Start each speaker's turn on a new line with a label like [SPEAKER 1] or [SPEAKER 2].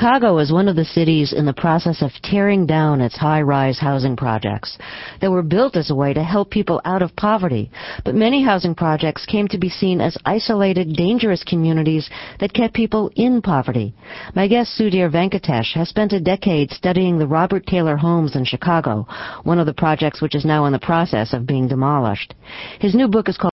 [SPEAKER 1] Chicago is one of the cities in the process of tearing down its high-rise housing projects that were built as a way to help people out of poverty. But many housing projects came to be seen as isolated, dangerous communities that kept people in poverty. My guest Sudhir Venkatesh has spent a decade studying the Robert Taylor homes in Chicago, one of the projects which is now in the process of being demolished. His new book is called